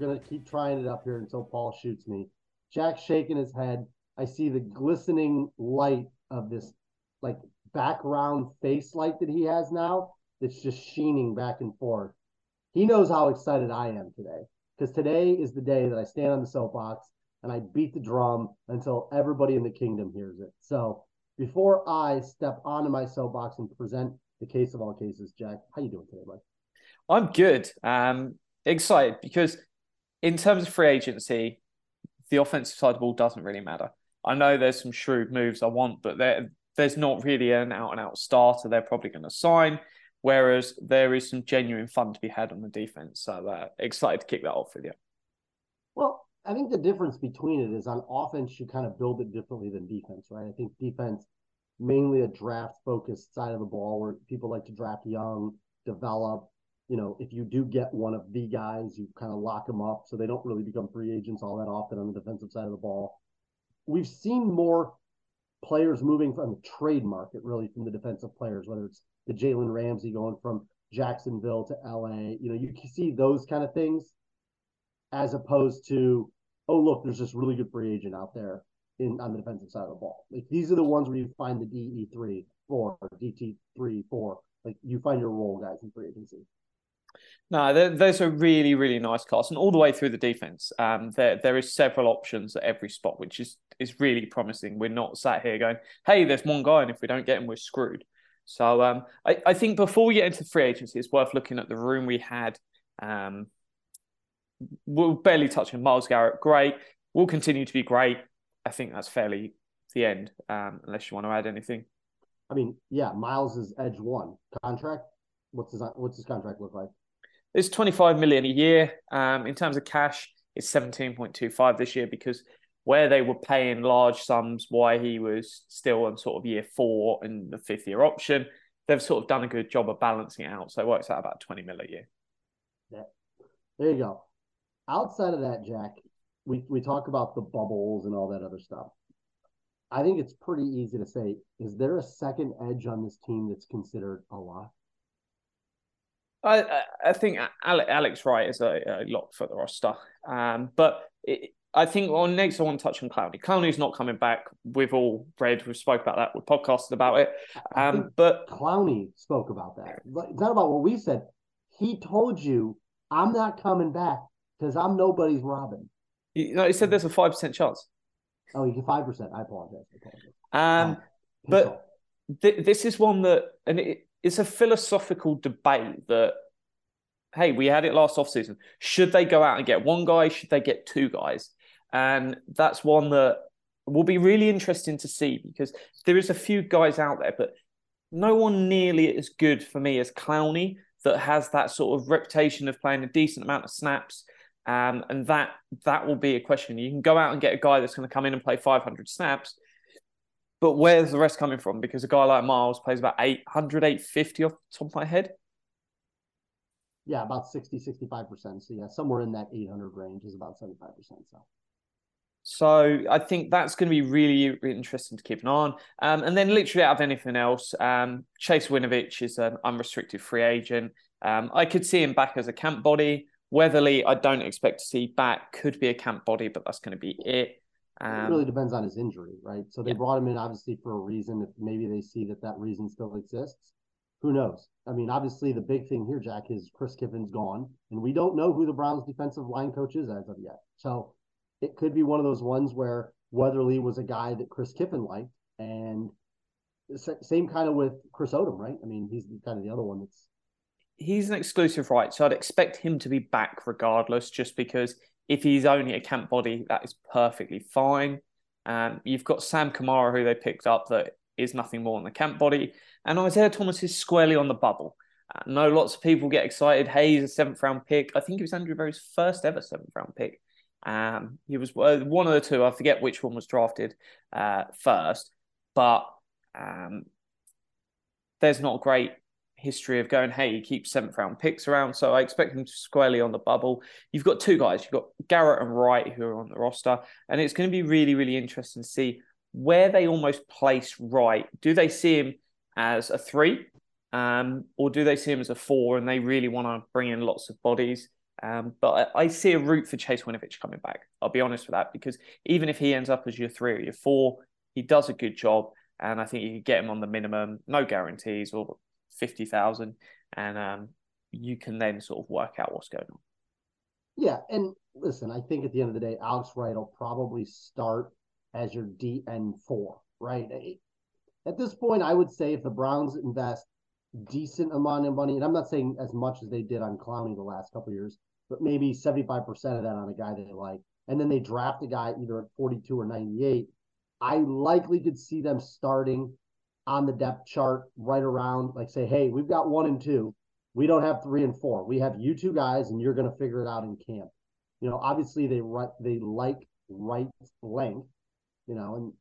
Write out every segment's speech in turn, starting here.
Gonna keep trying it up here until Paul shoots me. Jack's shaking his head. I see the glistening light of this like background face light that he has now that's just sheening back and forth. He knows how excited I am today because today is the day that I stand on the soapbox and I beat the drum until everybody in the kingdom hears it. So before I step onto my soapbox and present the case of all cases, Jack, how you doing today, bud? I'm good. Um, excited because in terms of free agency, the offensive side of the ball doesn't really matter. I know there's some shrewd moves I want, but there there's not really an out and out starter they're probably going to sign. Whereas there is some genuine fun to be had on the defense. So uh, excited to kick that off with you. Well, I think the difference between it is on offense, you kind of build it differently than defense, right? I think defense, mainly a draft focused side of the ball where people like to draft young, develop. You know, if you do get one of the guys, you kind of lock them up so they don't really become free agents all that often on the defensive side of the ball. We've seen more players moving from the trade market, really, from the defensive players, whether it's the Jalen Ramsey going from Jacksonville to LA. You know, you can see those kind of things as opposed to, oh, look, there's this really good free agent out there in on the defensive side of the ball. Like these are the ones where you find the DE three, four, DT three, four. Like you find your role guys in free agency. No, those are really, really nice class, and all the way through the defense, um, there there is several options at every spot, which is is really promising. We're not sat here going, "Hey, there's one guy, and if we don't get him, we're screwed." So, um, I, I think before we get into free agency, it's worth looking at the room we had. Um, we'll barely touch on Myles Garrett. Great, will continue to be great. I think that's fairly the end, um, unless you want to add anything. I mean, yeah, Myles is edge one contract. What's his what's his contract look like? It's 25 million a year. Um, in terms of cash, it's 17.25 this year because where they were paying large sums why he was still on sort of year four and the fifth year option, they've sort of done a good job of balancing it out. So it works out about 20 mil a year. Yeah. There you go. Outside of that, Jack, we, we talk about the bubbles and all that other stuff. I think it's pretty easy to say, is there a second edge on this team that's considered a lot? I I think Alex Wright is a, a lock for the roster, um, but it, I think on next I want to touch on Clowney. Clowney's not coming back. We've all read, we've spoke about that, we've podcasted about it. Um, but Clowney spoke about that. It's not about what we said. He told you, "I'm not coming back because I'm nobody's Robin." You know, he said there's a five percent chance. Oh, he's five percent. I apologize. I apologize. Um, but th- this is one that, and it, it's a philosophical debate that hey, we had it last offseason. Should they go out and get one guy? Should they get two guys? And that's one that will be really interesting to see because there is a few guys out there, but no one nearly as good for me as Clowney that has that sort of reputation of playing a decent amount of snaps. Um, and that that will be a question. You can go out and get a guy that's going to come in and play 500 snaps, but where's the rest coming from? Because a guy like Myles plays about 800, 850 off the top of my head. Yeah, about 60, 65%. So, yeah, somewhere in that 800 range is about 75%. So, so I think that's going to be really, really interesting to keep an eye on. Um, and then literally out of anything else, um, Chase Winovich is an unrestricted free agent. Um, I could see him back as a camp body. Weatherly, I don't expect to see back. Could be a camp body, but that's going to be it. Um, it really depends on his injury, right? So they yeah. brought him in obviously for a reason. If maybe they see that that reason still exists, who knows? I mean, obviously the big thing here, Jack, is Chris Kiffin's gone, and we don't know who the Browns' defensive line coach is as of yet. So it could be one of those ones where Weatherly was a guy that Chris Kiffin liked, and same kind of with Chris Odom, right? I mean, he's kind of the other one that's. He's an exclusive right, so I'd expect him to be back regardless, just because if he's only a camp body, that is perfectly fine. Um, you've got Sam Kamara, who they picked up, that is nothing more than a camp body, and Isaiah Thomas is squarely on the bubble. I know lots of people get excited. Hey, he's a seventh round pick. I think it was Andrew Berry's first ever seventh round pick. Um, he was uh, one of the two. I forget which one was drafted uh, first, but um, there's not great history of going, hey, he keeps seventh round picks around. So I expect him to squarely on the bubble. You've got two guys. You've got Garrett and Wright who are on the roster. And it's going to be really, really interesting to see where they almost place Wright. Do they see him as a three? Um, or do they see him as a four and they really want to bring in lots of bodies? Um, but I, I, see a route for Chase Winovich coming back. I'll be honest with that because even if he ends up as your three or your four, he does a good job. And I think you could get him on the minimum, no guarantees or 50,000. And um, you can then sort of work out what's going on. Yeah. And listen, I think at the end of the day, Alex Wright will probably start as your DN4, right? At this point, I would say if the Browns invest decent amount of money, and I'm not saying as much as they did on Clowney the last couple years, but maybe 75% of that on a guy they like, and then they draft a guy either at 42 or 98, I likely could see them starting on the depth chart right around, like say, hey, we've got one and two. We don't have three and four. We have you two guys, and you're going to figure it out in camp. You know, obviously they they like right length, you know, and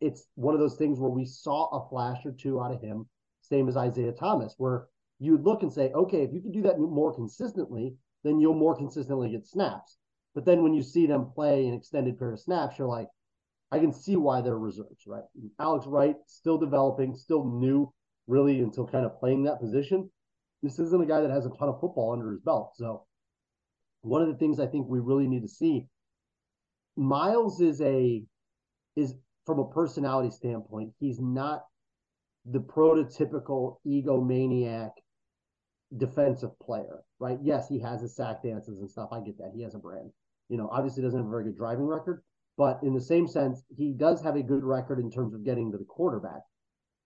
it's one of those things where we saw a flash or two out of him, same as Isaiah Thomas, where you look and say, okay, if you can do that more consistently, then you'll more consistently get snaps. But then when you see them play an extended pair of snaps, you're like, I can see why they're reserves, right? Alex Wright, still developing, still new, really, until kind of playing that position. This isn't a guy that has a ton of football under his belt. So, one of the things I think we really need to see, Myles is a is from a personality standpoint, he's not the prototypical egomaniac defensive player, right? Yes, he has his sack dances and stuff. I get that. He has a brand. You know, obviously doesn't have a very good driving record, but in the same sense, he does have a good record in terms of getting to the quarterback.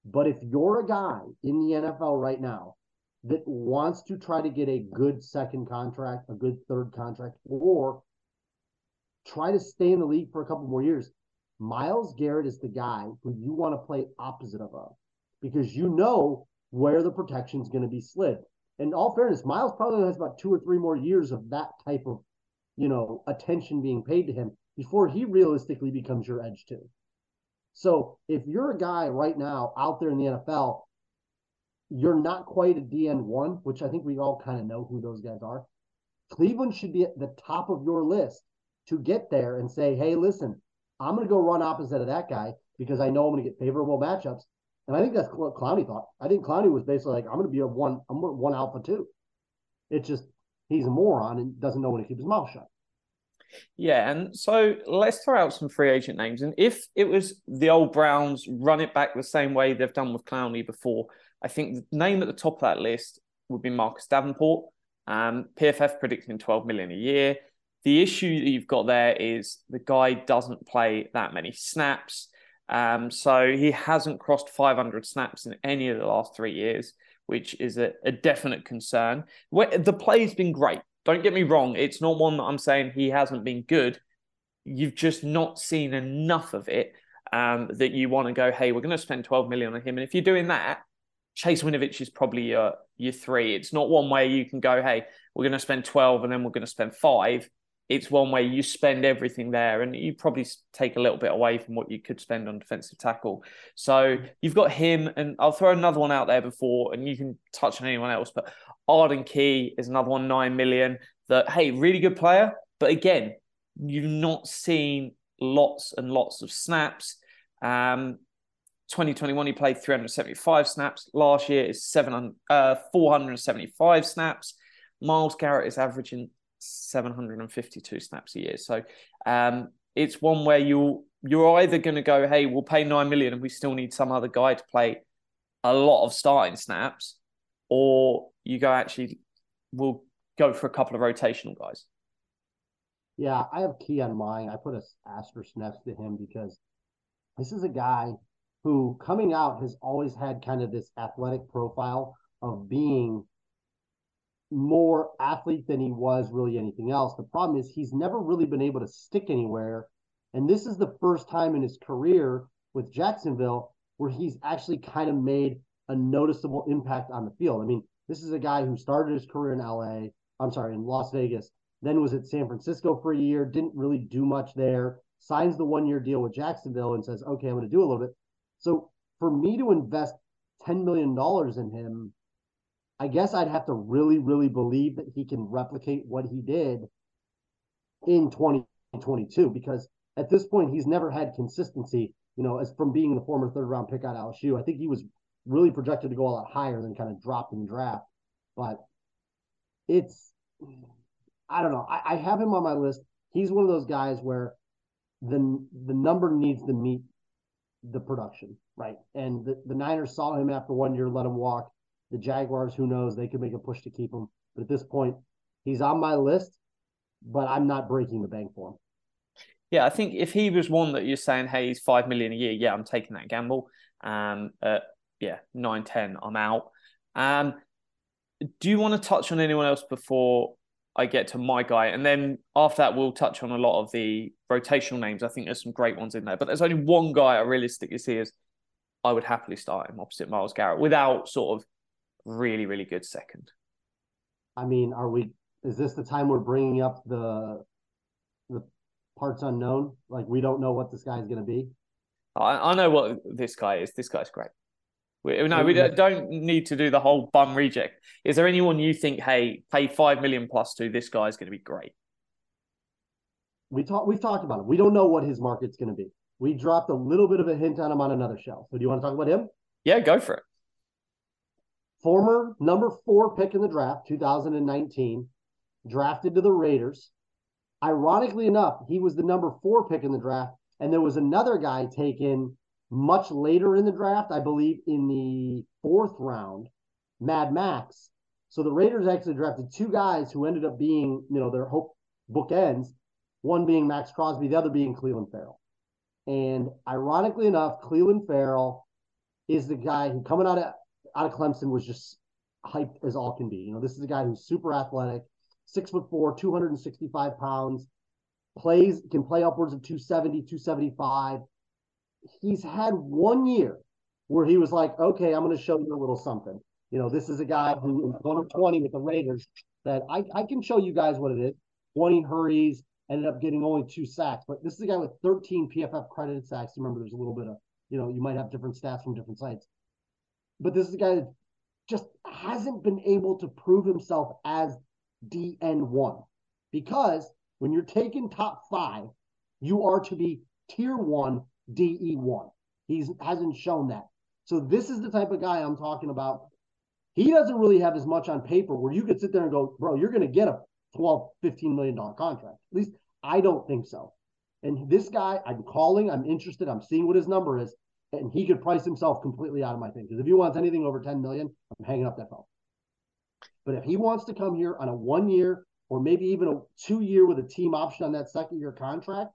But if you're a guy in the NFL right now that wants to try to get a good second contract, a good third contract, or try to stay in the league for a couple more years, Myles Garrett is the guy who you want to play opposite of because you know where the protection is going to be slid. In all fairness, Myles probably has about two or three more years of that type of, you know, attention being paid to him before he realistically becomes your edge two. So if you're a guy right now out there in the NFL, you're not quite a DN1, which I think we all kind of know who those guys are. Cleveland should be at the top of your list to get there and say, hey, listen, I'm going to go run opposite of that guy because I know I'm going to get favorable matchups. And I think that's what Clowney thought. I think Clowney was basically like, I'm going to be a one, I'm one alpha two. It's just he's a moron and doesn't know when to keep his mouth shut. Yeah, and so let's throw out some free agent names. And if it was the old Browns, run it back the same way they've done with Clowney before, I think the name at the top of that list would be Marcus Davenport. Um, PFF predicting 12 million a year. The issue that you've got there is the guy doesn't play that many snaps. Um, so he hasn't crossed 500 snaps in any of the last three years, which is a, a definite concern. The play's been great. Don't get me wrong, it's not one that I'm saying he hasn't been good. You've just not seen enough of it um, that you want to go, hey, we're going to spend 12 million on him. And if you're doing that, Chase Winovich is probably your your three. It's not one way you can go, hey, we're going to spend 12 and then we're going to spend five. It's one way you spend everything there and you probably take a little bit away from what you could spend on defensive tackle. So you've got him, and I'll throw another one out there before, and you can touch on anyone else. But Arden Key is another one, nine million. That hey, really good player, but again, you've not seen lots and lots of snaps. Um, 2021, he played 375 snaps. Last year is 700, uh, 475 snaps. Myles Garrett is averaging 752 snaps a year. So um, it's one where you you're either going to go, hey, we'll pay nine million and we still need some other guy to play a lot of starting snaps, or you go actually we'll go for a couple of rotational guys. Yeah, I have Key on mine. I put a asterisk next to him because this is a guy who coming out has always had kind of this athletic profile of being more athlete than he was really anything else. The problem is he's never really been able to stick anywhere And this is the first time in his career with Jacksonville where he's actually kind of made a noticeable impact on the field. I mean, this is a guy who started his career in LA, I'm sorry, in Las Vegas, then was at San Francisco for a year, didn't really do much there, signs the one year deal with Jacksonville and says, okay, I'm going to do a little bit. So for me to invest $10 million in him, I guess I'd have to really, really believe that he can replicate what he did in 2022 because at this point he's never had consistency, you know, as from being the former third round pick out of LSU. I think he was really projected to go a lot higher than kind of dropped in the draft. But it's I don't know. I, I have him on my list. He's one of those guys where the the number needs to meet the production, right? And the, the Niners saw him after one year, let him walk. The Jaguars, who knows, they could make a push to keep him. But at this point, he's on my list, but I'm not breaking the bank for him. Yeah, I think if he was one that you're saying, hey, he's five million a year, yeah, I'm taking that gamble. Um, uh, yeah, nine, ten, I'm out. Um, do you want to touch on anyone else before I get to my guy? And then after that, we'll touch on a lot of the rotational names. I think there's some great ones in there, but there's only one guy I realistically see as I would happily start him opposite Myles Garrett without sort of really, really good second. I mean, are we? Is this the time we're bringing up the the parts unknown? Like we don't know what this guy is going to be. I, I know what this guy is. This guy's great. We, no, we don't need to do the whole bum reject. Is there anyone you think, hey, pay five million plus to this guy is going to be great? We talk, we've talked about him. We don't know what his market's going to be. We dropped a little bit of a hint on him on another show. So do you want to talk about him? Yeah, go for it. Former number four pick in the draft, 2019, drafted to the Raiders. Ironically enough, he was the number four pick in the draft, and there was another guy taken much later in the draft, I believe in the fourth round, Mad Max. So the Raiders actually drafted two guys who ended up being, you know, their hope bookends, one being Maxx Crosby, the other being Clelin Ferrell. And ironically enough, Clelin Ferrell is the guy who coming out of out of Clemson was just hyped as all can be. You know, this is a guy who's super athletic, six foot four, 265 pounds, plays, can play upwards of 270, 275 he's had one year where he was like, okay, I'm going to show you a little something. You know, this is a guy who is 120 with the Raiders that I, I can show you guys what it is. 20 hurries, ended up getting only two sacks. But this is a guy with 13 PFF credited sacks. Remember, there's a little bit of, you know, you might have different stats from different sites. But this is a guy that just hasn't been able to prove himself as DN1 because when you're taking top five, you are to be tier one DE1. He hasn't shown that. So this is the type of guy I'm talking about. He doesn't really have as much on paper where you could sit there and go, bro, you're going to get a 12, 15 million dollar contract. At least I don't think so. And this guy, I'm calling, I'm interested, I'm seeing what his number is, and he could price himself completely out of my thing. Because if he wants anything over 10 million, I'm hanging up that phone. But if he wants to come here on a one year or maybe even a two year with a team option on that second year contract,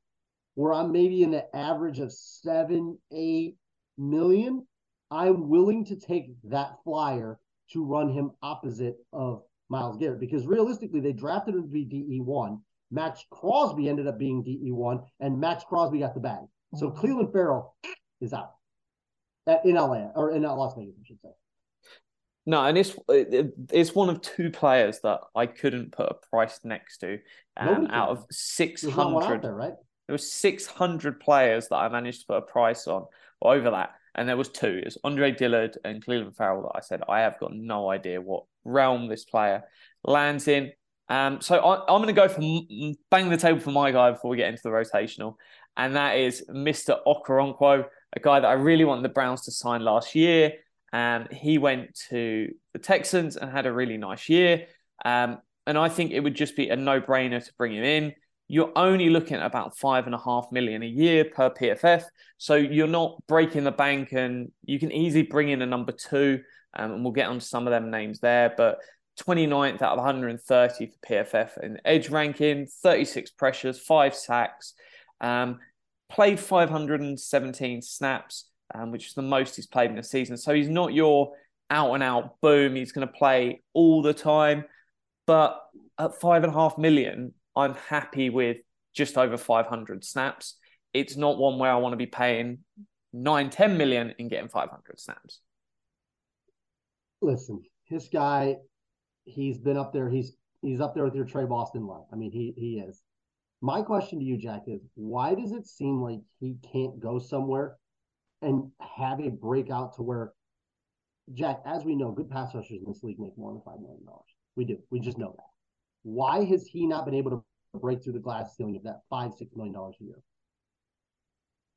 where I'm maybe in the average of seven, eight million, I'm willing to take that flyer to run him opposite of Myles Garrett because realistically, they drafted him to be DE1. Maxx Crosby ended up being DE1, and Maxx Crosby got the bag. So mm-hmm. Is out At, in LA or in Las Vegas, I should say. No, and it's it's one of two players that I couldn't put a price next to. Um, out of six hundred, right? There was 600 players that I managed to put a price on over that. And there was two. It was Andre Dillard and Clelin Ferrell that I said, I have got no idea what realm this player lands in. Um, so I, am going to go for bang the table for my guy before we get into the rotational. And that is Mr. Okoronkwo, a guy that I really wanted the Browns to sign last year. And um, he went to the Texans and had a really nice year. Um, and I think it would just be a no brainer to bring him in you're only looking at about five and a half million a year per PFF. So you're not breaking the bank, and you can easily bring in a number two. Um, and we'll get onto some of them names there. But 29th out of 130 for PFF in edge ranking, 36 pressures, five sacks, um, played 517 snaps, um, which is the most he's played in a season. So he's not your out and out boom. He's going to play all the time. But at five and a half million, I'm happy with just over 500 snaps. it's not one where I want to be paying nine, 10 million and getting 500 snaps. Listen, this guy, he's been up there. He's he's up there with your Trey Boston line. I mean, he he is. My question to you, Jack, is why does it seem like he can't go somewhere and have a breakout to where Jack, as we know, good pass rushers in this league make more than five million dollars. We do. We just know that. Why has he not been able to break through the glass ceiling of that five, six million dollars a year?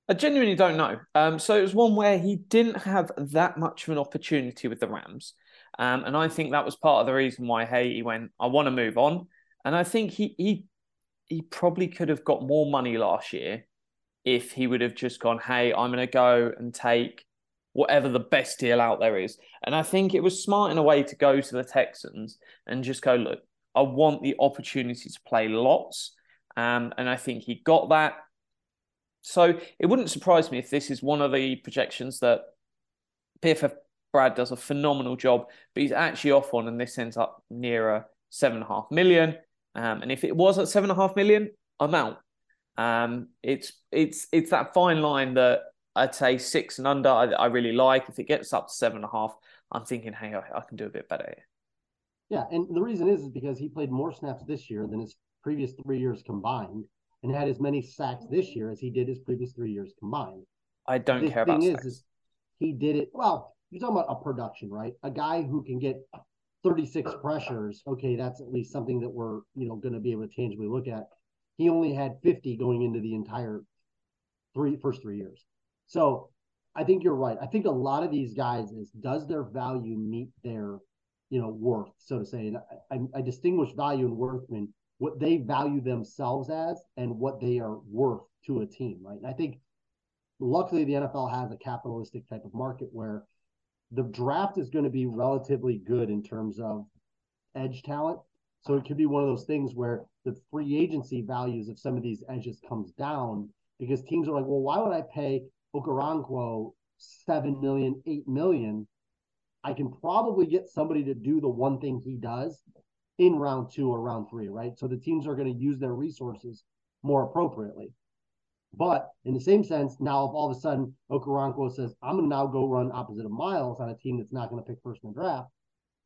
I genuinely don't know. Um, so it was one where he didn't have that much of an opportunity with the Rams. Um, and I think that was part of the reason why he went, I want to move on. And I think he he he probably could have got more money last year if he would have just gone, hey, I'm gonna go and take whatever the best deal out there is. And I think it was smart in a way to go to the Texans and just go, look, I want the opportunity to play lots. Um, and I think he got that. So it wouldn't surprise me if this is one of the projections that PFF Brad does a phenomenal job, but he's actually off on, and this ends up nearer seven and a half million. Um, and if it was at seven and a half million, I'm out. Um, it's it's it's that fine line that I'd say six and under. I, I really like. If it gets up to seven and a half, I'm thinking, hey, I, I can do a bit better here. Yeah, and the reason is is because he played more snaps this year than his previous three years combined, and had as many sacks this year as he did his previous three years combined. I don't the care thing about is, sacks. is he did it well. You're talking about a production, right? A guy who can get 36 uh, pressures. Okay, that's at least something that we're you know going to be able to tangibly look at. He only had 50 going into the entire three first three years. So I think you're right. I think a lot of these guys is does their value meet their you know worth, so to say. And I, I distinguish value and worth between what they value themselves as and what they are worth to a team, right? And I think luckily the NFL has a capitalistic type of market where the draft is going to be relatively good in terms of edge talent. So it could be one of those things where the free agency values of some of these edges comes down because teams are like, well, why would I pay Okoronkwo seven million, eight million? I can probably get somebody to do the one thing he does in round two or round three, right? So the teams are going to use their resources more appropriately. But in the same sense, now if all of a sudden Okoronkwo says, I'm to now go run opposite of Myles on a team that's not to pick first in the draft,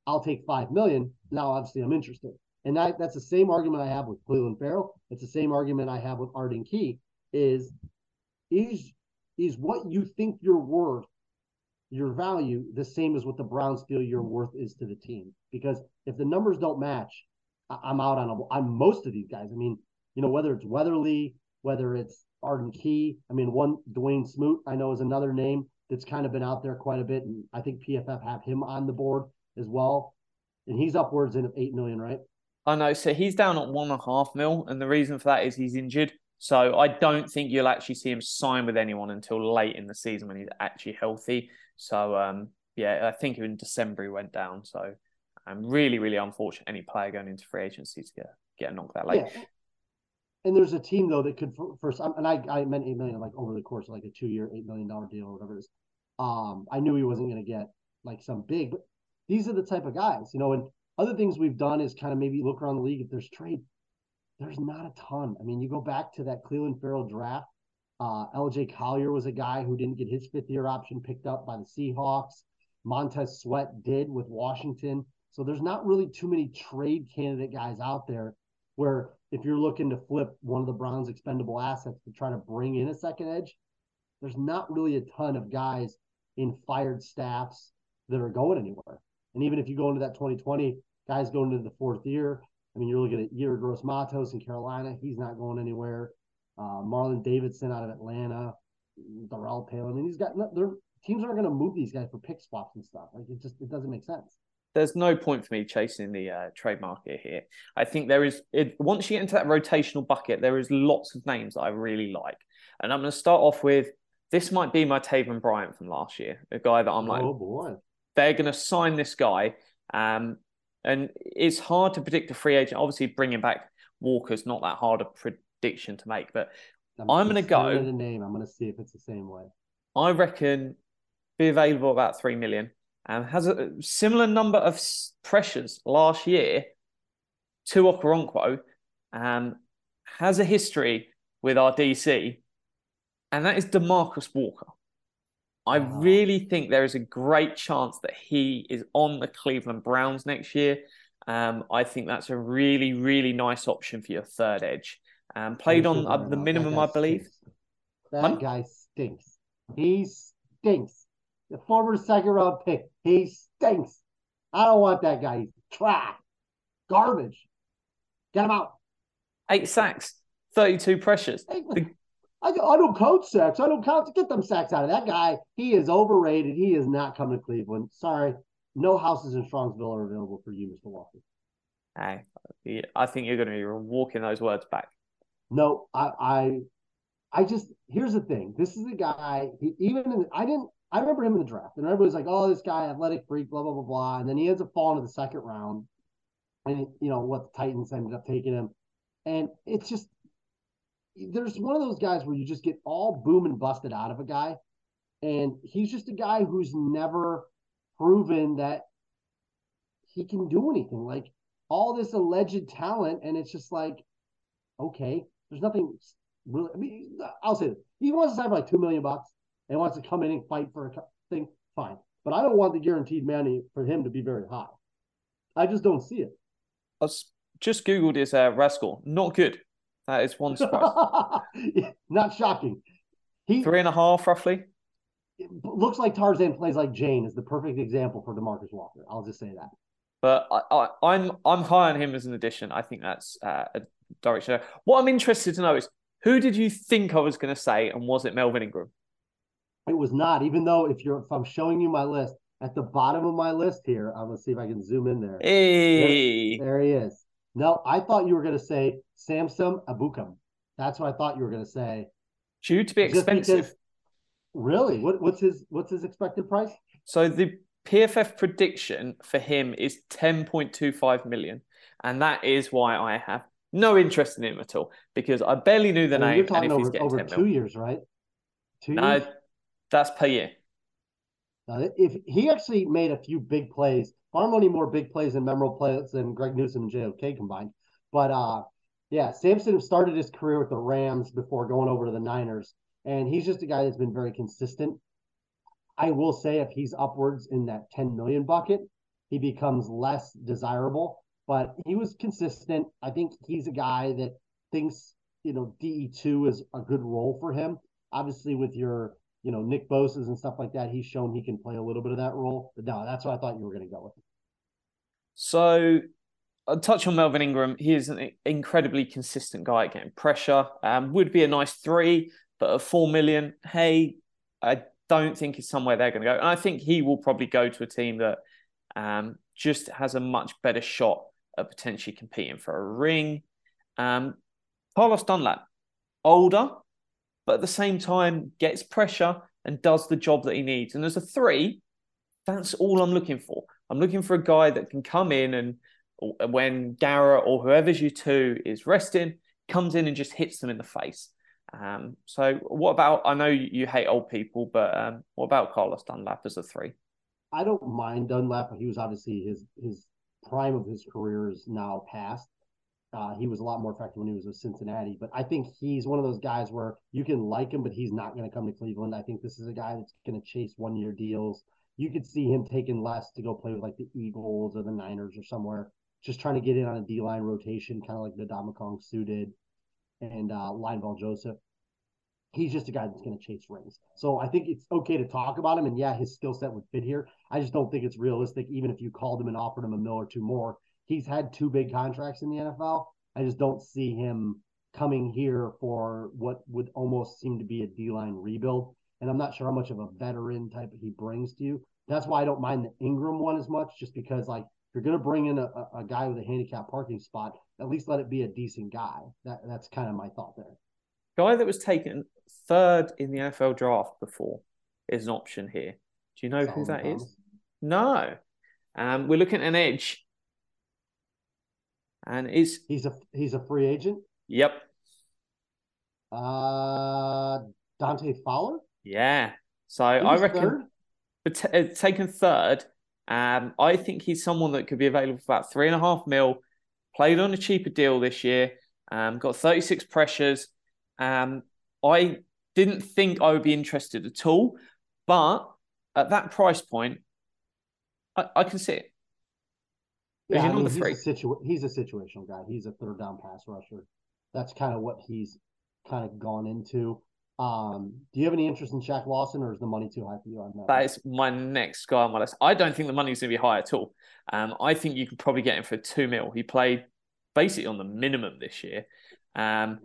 I'll take five million. Now, obviously, I'm interested. And that, that's the same argument I have with Clelin Ferrell. It's the same argument I have with Arden Key is, is, is what you think you're worth, your value, the same as what the Browns feel your worth is to the team. Because if the numbers don't match, I- I'm out on, a, on most of these guys. I mean, you know, whether it's Weatherly, whether it's Arden Key. I mean, one Dawuane Smoot, I know is another name that's kind of been out there quite a bit. And I think PFF have him on the board as well. And he's upwards in eight million, right? I know. So he's down at one and a half mil, and the reason for that is he's injured. So I don't think you'll actually see him sign with anyone until late in the season when he's actually healthy. So um, yeah, I think in December he went down. So I'm um, really, really unfortunate any player going into free agency to get get knocked that late. Yeah. And there's a team though that could first, and I I meant eight million like over the course of like a two year eight million dollar deal or whatever it is. Um, I knew he wasn't going to get like some big, but these are the type of guys, you know. And other things we've done is kind of maybe look around the league if there's trade. There's not a ton. I mean, you go back to that Clelin Ferrell draft. Uh, LJ Collier was a guy who didn't get his fifth year option picked up by the Seahawks. Montez Sweat did with Washington. So there's not really too many trade candidate guys out there where if you're looking to flip one of the Browns' expendable assets to try to bring in a second edge, there's not really a ton of guys in fired staffs that are going anywhere. And even if you go into that 2020, guys going into the fourth year, I mean, you're looking at Yetur Gross-Matos in Carolina. He's not going anywhere. Uh, Marlon Davidson out of Atlanta, Darrell Palin. I mean, he's got their teams aren't going to move these guys for pick swaps and stuff. Like it just it doesn't make sense there's no point for me chasing the uh, trade market here. I think there is it, once you get into that rotational bucket, there is lots of names that I really like, and I'm going to start off with this might be my Taven Bryan from last year, a guy that I'm like, oh boy, they're going to sign this guy, um, and it's hard to predict a free agent. Obviously, bringing back Walker's not that hard a prediction to make, but I'm, I'm going to go. The name, I'm going to see if it's the same way. I reckon be available about three million and has a similar number of pressures last year to Okoronkwo, um, has a history with our DC, and that is Demarcus Walker. I Wow. really think there is a great chance that he is on the Cleveland Browns next year. Um, I think that's a really, really nice option for your third edge. Um, played on uh, the minimum, I believe. stinks. That Pardon? guy stinks. He stinks. The former second round pick. He stinks. I don't want that guy. He's trash. Garbage. Get him out. Eight sacks, 32 pressures. The- I, I don't count sacks. I don't count. Get them sacks out of that guy. He is overrated. He is not coming to Cleveland. Sorry. No houses in Strongsville are available for you, Mr. Walker. Hey, I think you're going to be walking those words back. No, I, I, I just here's the thing. This is a guy. He, even in, I didn't. I remember him in the draft, and everybody's like, "Oh, this guy, athletic freak, blah blah blah blah." And then he ends up falling to the second round, and you know what? The Titans ended up taking him, and it's just there's one of those guys where you just get all boom and busted out of a guy, and he's just a guy who's never proven that he can do anything. Like all this alleged talent, and it's just like, okay, there's nothing really. I mean, I'll say this: he wants to sign for like two million bucks and wants to come in and fight for a thing. Fine, but I don't want the guaranteed money for him to be very high. I just don't see it. I just Googled his uh, rascal. Not good. That is one surprise. Not shocking. He Three and a half, roughly. looks like Tarzan plays like Jane is the perfect example for Demarcus Walker. I'll just say that. But I, I, I'm I'm high on him as an addition. I think that's uh, a direction. What I'm interested to know is who did you think I was going to say, and was it Melvin Ingram? It was not, even though if you're if I'm showing you my list at the bottom of my list here, I'm gonna see if I can zoom in there. Hey, There he is. No, I thought you were gonna say Samson Ebukam. That's what I thought you were gonna say. due to be Just expensive. because- Really? What, what's his what's his expected price? So the PFF prediction for him is 10.25 million, and that is why I have no interest in him at all because I barely knew the I mean, name. you're And talking over, getting over 10 two mil, years, right? Two no, years. That's year. Now, if he actually made a few big plays, far many more big plays and memorable plays than Greg Newsome and JOK combined. But uh, yeah, Samson started his career with the Rams before going over to the Niners, and he's just a guy that's been very consistent. I will say, if he's upwards in that 10 million bucket, he becomes less desirable. But he was consistent. I think he's a guy that thinks you know DE2 is a good role for him. Obviously, with your you know, Nick Bosa's and stuff like that, he's shown he can play a little bit of that role. But no, that's what I thought you were going to go with. So, I'll touch on Melvin Ingram. He is an incredibly consistent guy at getting pressure. Um, would be a nice three, but at four million, hey, I don't think it's somewhere they're going to go. And I think he will probably go to a team that um, just has a much better shot at potentially competing for a ring. Um, Carlos Dunlap, older, but at the same time gets pressure and does the job that he needs. And as a three, that's all I'm looking for. I'm looking for a guy that can come in and when Garrett or whoever's you two is resting, comes in and just hits them in the face. Um, so what about? I know you hate old people, but um, what about Carlos Dunlap as a three? I don't mind Dunlap. But he was obviously his his prime of his career is now past. Uh, he was a lot more effective when he was with Cincinnati, but I think he's one of those guys where you can like him, but he's not going to come to Cleveland. I think this is a guy that's going to chase one year deals. You could see him taking less to go play with like the Eagles or the Niners or somewhere, just trying to get in on a D line rotation, kind of like the Ndamukong did and uh, Linval Joseph. He's just a guy that's going to chase rings. So I think it's okay to talk about him. And yeah, his skill set would fit here. I just don't think it's realistic, even if you called him and offered him a mill or two more. He's had two big contracts in the NFL. I just don't see him coming here for what would almost seem to be a D line rebuild. And I'm not sure how much of a veteran type he brings to you. That's why I don't mind the Ingram one as much, just because like if you're going to bring in a, a guy with a handicap parking spot, at least let it be a decent guy. That that's kind of my thought there. Guy that was taken third in the NFL draft before is an option here. Do you know who that is? No. Um, we're looking at an edge. And is He's a he's a free agent. yep, Uh, Dante Fowler. yeah. So He I reckon third? but uh, taken third. Um, I think he's someone that could be available for about three and a half mil. Played on a cheaper deal this year. Um, got 36 pressures. Um, I Didn't think I would be interested at all, but at that price point, I, I can see it. Yeah, I mean, he's. A situa- he's a situational guy. He's a third down pass rusher. That's kind of what he's kind of gone into. Um, do you have any interest in Shaq Lawson, or is the money too high for you on that? That is my next guy on my list. I don't think the money's going to be high at all. Um, I think you could probably get him for two mil. He played basically on the minimum this year. Um,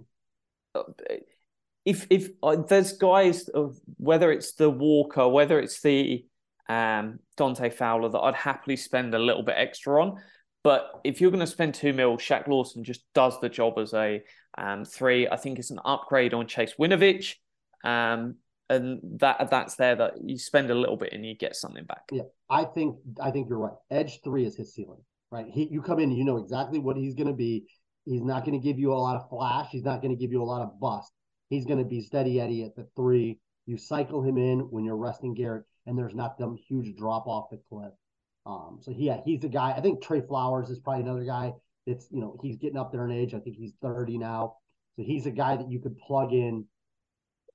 if if uh, there's guys of whether it's the Walker, whether it's the um, Dante Fowler that I'd happily spend a little bit extra on. But if you're going to spend two mil, Shaq Lawson just does the job as a um, three. I think it's an upgrade on Chase Winovich. Um, and that that's there that you spend a little bit and you get something back. Yeah, I think I think you're right. Edge three is his ceiling, right? He you come in, you know exactly what he's going to be. He's not going to give you a lot of flash. He's not going to give you a lot of bust. He's going to be steady Eddie at the three. You cycle him in when you're resting Garrett, and there's not some huge drop off the cliff. Um, so yeah, he's a guy. I think Trey Flowers is probably another guy. That's you know he's getting up there in age. I think he's 30 now. So he's a guy that you could plug in.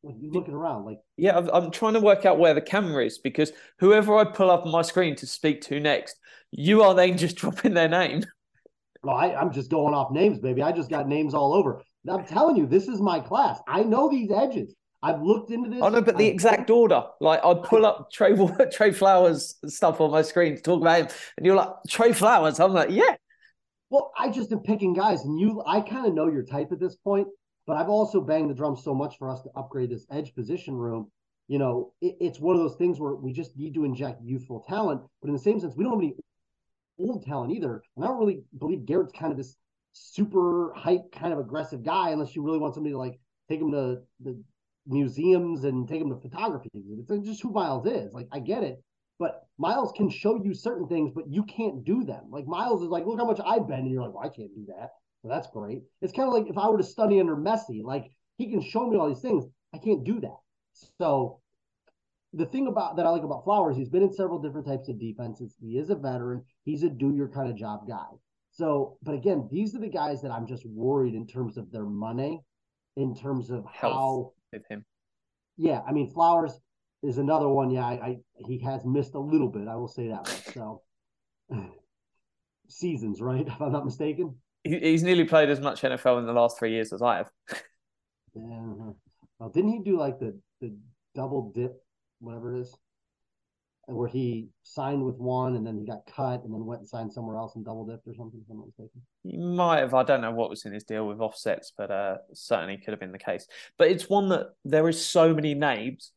Looking around, like Yeah, I'm, I'm trying to work out where the camera is because whoever I pull up on my screen to speak to next, you are then just dropping their name. Well, I, I'm just going off names, baby. I just got names all over. I'm telling you, this is my class. I know these edges. I've looked into this. Oh, I know, but the I've- exact order. Like I'd pull up Trey Trey Flowers stuff on my screen to talk about him, and you're like Trey Flowers. I'm like, yeah, Well, I just am picking guys, and you, I kind of know your type at this point. But I've also banged the drum so much for us to upgrade this edge position room. You know, it, it's one of those things where we just need to inject youthful talent, but in the same sense, we don't have any old talent either. And I don't really believe Garrett's kind of this super hype, kind of aggressive guy, unless you really want somebody to like take him to the museums and take them to photography. It's just who Myles is. Like, I get it. But Myles can show you certain things, but you can't do them. Like Myles is like, look how much I've been, and you're like, well, I can't do that. Well, that's great. It's kind of like if I were to study under Messi, like he can show me all these things. I can't do that. So the thing about that I like about Flowers, he's been in several different types of defenses. He is a veteran. He's a do your kind of job guy. So, but again, these are the guys that I'm just worried in terms of their money, in terms of Health. how with him. yeah, I mean Flowers is another one. Yeah, I, I he has missed a little bit. I will say that. So seasons, right? If I'm not mistaken. He, he's nearly played as much NFL in the last three years as I have. Yeah. Uh-huh. Well, didn't he do like the the double dip, whatever it is, where he signed with one and then he got cut and then went and signed somewhere else and double dipped or something? If I'm not mistaken. He might have. I don't know what was in his deal with offsets, but uh, certainly could have been the case. But it's one that there is so many names.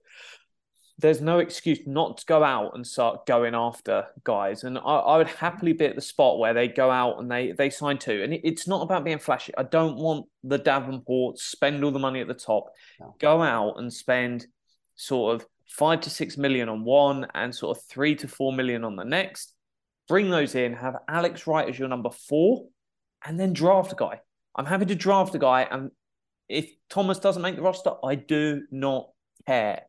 There's no excuse not to go out and start going after guys, and I, I would happily be at the spot where they go out and they they sign two. And it, it's not about being flashy. I don't want the Davenport spend all the money at the top. No. Go out and spend sort of five to six million on one, and sort of three to four million on the next. Bring those in. Have Alex Wright as your number four and then draft a guy. I'm happy to draft a guy, and if Thomas doesn't make the roster, I do not care.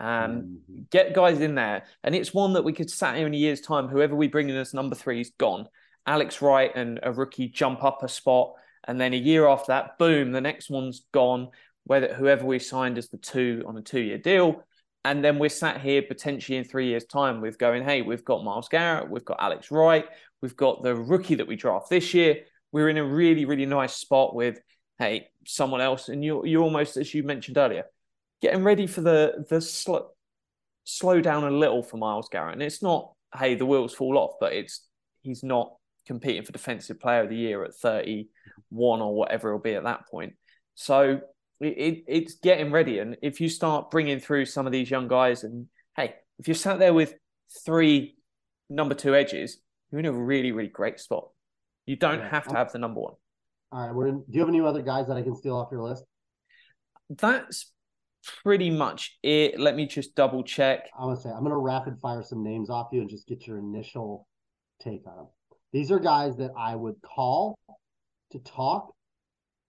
Um, Mhm. get guys in there, and it's one that we could sat here in a year's time. Whoever we bring in as number three is gone. Alex Wright and a rookie jump up a spot, and then a year after that, boom, the next one's gone. Whether whoever we signed as the two on a two-year deal, and then we're sat here potentially in three years' time with going, hey, we've got Myles Garrett, we've got Alex Wright, we've got the rookie that we draft this year. We're in a really, really nice spot with, hey, someone else. And you're, you're almost, as you mentioned earlier, getting ready for the the slow slow down a little for Myles Garrett. And it's not, hey, the wheels fall off, but it's he's not competing for defensive player of the year at 31 or whatever it'll be at that point. So it, it, it's getting ready. And if you start bringing through some of these young guys, and hey, if you're sat there with three number two edges, you're in a really, really great spot. You don't Yeah. have to have the number one. All right, we're in. Do you have any other guys that I can steal off your list? That's pretty much it. Let me just double check. I'm gonna say I'm gonna rapid fire some names off you and just get your initial take on them. These are guys that I would call to talk,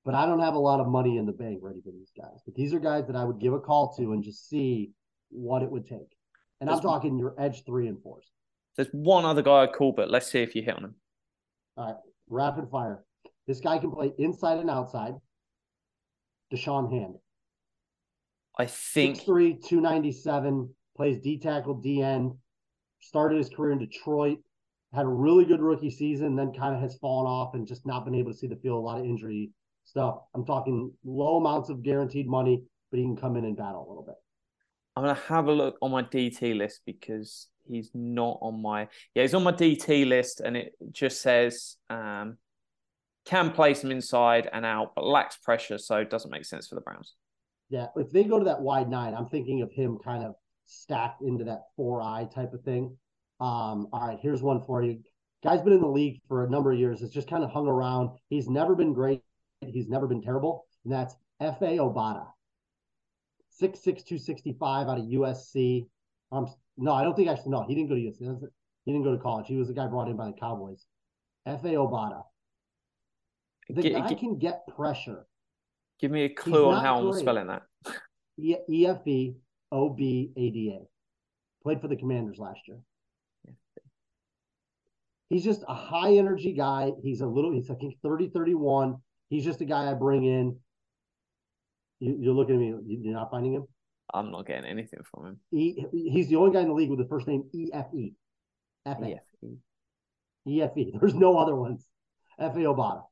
but I don't have a lot of money in the bank ready for these guys. But these are guys that I would give a call to and just see what it would take. And I'm That's- talking your edge three and fours. There's one other guy I call, but let's see if you hit on him. All right, rapid fire. This guy can play inside and outside. Da'Shawn Hand. I think 6'3", 297, plays D tackle, D end. Started his career in Detroit, had a really good rookie season, then kind of has fallen off and just not been able to see the field. A lot of injury stuff. I'm talking low amounts of guaranteed money, but he can come in and battle a little bit. I'm gonna have a look on my DT list because he's not on my yeah he's on my DT list and it just says um, can place him inside and out but lacks pressure so it doesn't make sense for the Browns. Yeah, if they go to that wide nine, I'm thinking of him kind of stacked into that four eye type of thing. Um, all right, here's one for you. Guy's been in the league for a number of years. It's just kind of hung around. He's never been great. He's never been terrible. And that's Efe Obada. 6'6", 265 out of USC. Um, no, I don't think actually, no, he didn't go to USC. He didn't go to college. He was the guy brought in by the Cowboys. Efe Obada. The Gi- guy gi- can get pressure. give me a clue on how I'm spelling that. E- EFE OBADA. Played for the Commanders last year. He's just a high energy guy. He's a little, he's I think 30, 31. He's just a guy I bring in. You, you're looking at me, you- you're not finding him? I'm not getting anything from him. E, he's the only guy in the league with the first name EFE. FA. EFE. E. There's no other ones. Efe Obada.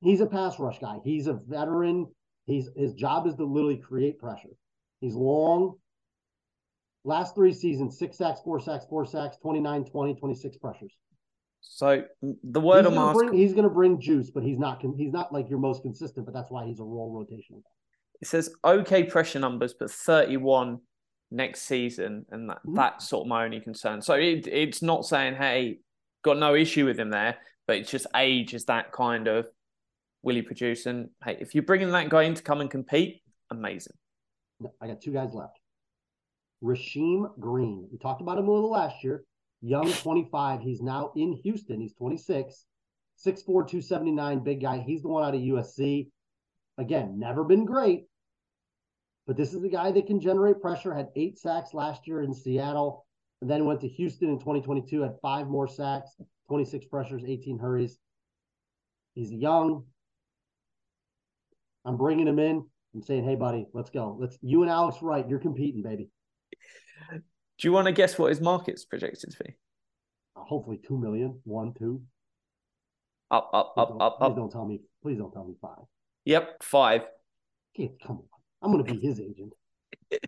He's a pass rush guy. He's a veteran. He's his job is to literally create pressure. He's long. Last three seasons, six sacks, four sacks, four sacks, 29, 20, 26 pressures. So the word he's on gonna bring he's gonna bring juice, but he's not he's not like your most consistent, but that's why he's a role rotation. it says okay pressure numbers, but 31 next season, and that, Mhm. that's sort of my only concern. So it, it's not saying, hey, got no issue with him there, but it's just age is that kind of will he produce? And hey, if you're bringing that guy in to come and compete, amazing. I got two guys left. Rasheem Green. We talked about him a little last year. Young, 25. He's now in Houston. He's 26. 6'4, 279, big guy. He's the one out of USC. Again, never been great, but this is the guy that can generate pressure. Had eight sacks last year in Seattle, and then went to Houston in 2022. Had five more sacks, 26 pressures, 18 hurries. He's young. I'm bringing him in. I'm saying, hey, buddy, let's go. Let's you and Alex Wright, you're competing, baby. Do you want to guess what his market's projected to be? Hopefully two million, one, two. Up, up, Please up, don't, up, please don't tell me. Please don't tell me five. Yep, five. Okay, come on. I'm gonna be his agent.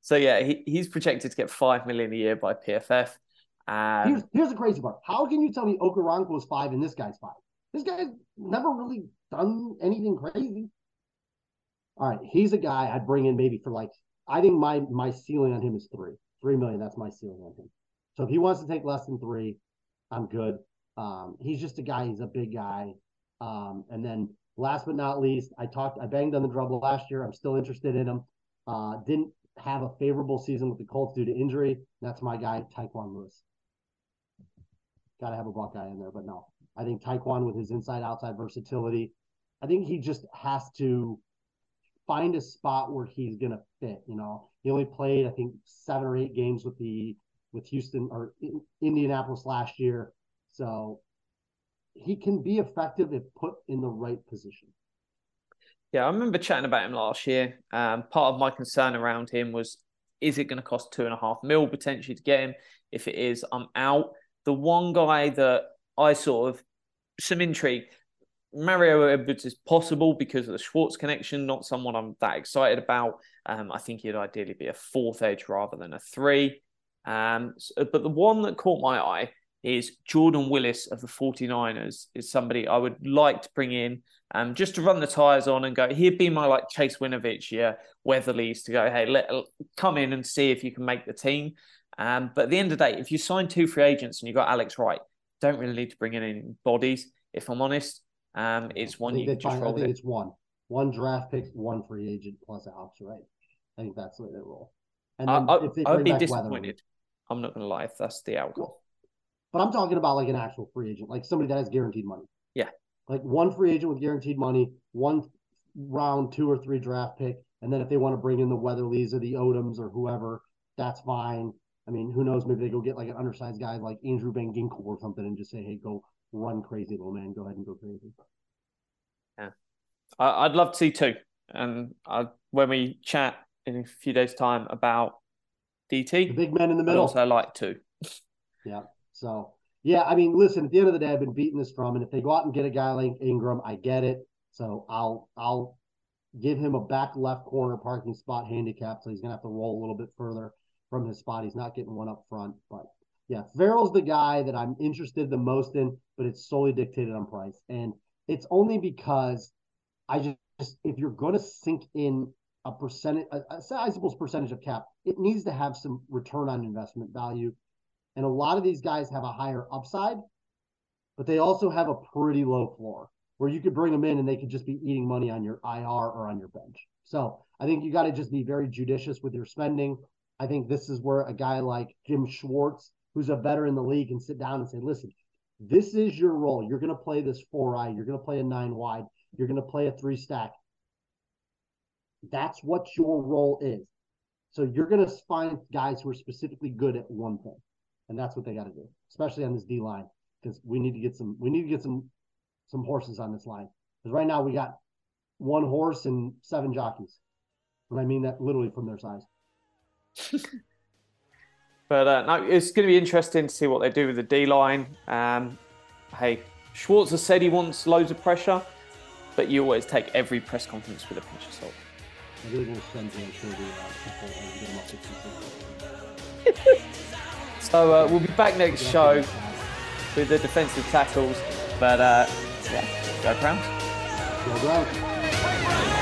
So yeah, he, he's projected to get five million a year by PFF. Um, Here's here's the crazy part. How can you tell me Okoronkwo was five and this guy's five? This guy's never really done anything crazy. All right, he's a guy I'd bring in maybe for like I think my my ceiling on him is three. Three million, that's my ceiling on him. So if he wants to take less than three, I'm good. Um, he's just a guy, he's a big guy. Um, and then last but not least, I talked I banged on the drum last year. I'm still interested in him. Uh, didn't have a favorable season with the Colts due to injury. That's my guy, Tyquan Lewis. Got to have a Buckeye in there, but no. I think Tyquan with his inside outside versatility, I think he just has to find a spot where he's gonna fit. You know, he only played I think seven or eight games with the with Houston or in, Indianapolis last year, so he can be effective if put in the right position. Yeah, I remember chatting about him last year. Um, part of my concern around him was is it going to cost two and a half mil potentially to get him? If it is, I'm out. The one guy that I sort of some intrigue, Mario Edwards is possible because of the Schwartz connection, not someone I'm that excited about. Um, I think he'd ideally be a fourth edge rather than a three. Um, s- but the one that caught my eye is Jordan Willis of the 49ers is somebody I would like to bring in um, just to run the tires on and go. He'd be my like Chase Winovich, yeah, Weatherly's to go. Hey, let come in and see if you can make the team. Um, but at the end of the day, if you sign two free agents and you've got Alex Wright, don't really need to bring in any bodies. If I'm honest, um, it's one you just find- I think in. it's one, one draft pick, one free agent plus Alex Wright. I think that's the way they roll. And I, then I, if they I would be disappointed. I'm not going to lie if that's the outcome. But I'm talking about like an actual free agent, like somebody that has guaranteed money. Yeah. Like one free agent with guaranteed money, one round two or three draft pick, and then if they want to bring in the Weatherleys or the Odoms or whoever, that's fine. I mean, who knows? Maybe they go get like an undersized guy like Andrew Van Ginkel or something and just say, "Hey, go run crazy, little man. Go ahead and go crazy." Yeah. I, I'd love to see two, and I when we chat in a few days' time about DT. The big men in the I'd middle. also like two. Yeah. So yeah, I mean, listen. At the end of the day, I've been beating this drum, and if they go out and get a guy like Ingram, I get it. So I'll I'll give him a back left corner parking spot handicap, so he's gonna have to roll a little bit further from his spot. He's not getting one up front, but yeah, Ferrell's the guy that I'm interested the most in, but it's solely dictated on price, and it's only because I just, just if you're going to sink in a percentage, a, a sizable percentage of cap, it needs to have some return on investment value. And a lot of these guys have a higher upside, but they also have a pretty low floor where you could bring them in and they could just be eating money on your IR or on your bench. So I think you got to just be very judicious with your spending. I think this is where a guy like Jim Schwartz, who's a veteran in the league, and sit down and say, listen, this is your role. You're going to play this four eye. You're going to play a nine wide. You're going to play a three stack. That's what your role is. So you're going to find guys who are specifically good at one thing, and that's what they got to do, especially on this D line, because we need to get some. We need to get some some horses on this line. Because right now we got one horse and seven jockeys, and I mean that literally from their size. But uh, no, it's going to be interesting to see what they do with the D line. Um, hey, Schwartz has said he wants loads of pressure, but you always take every press conference with a pinch of salt. I really want to spend the uh, people and get them up to 60. So uh, we'll be back next show with the defensive tackles. But uh, yeah, go Browns. Go Browns.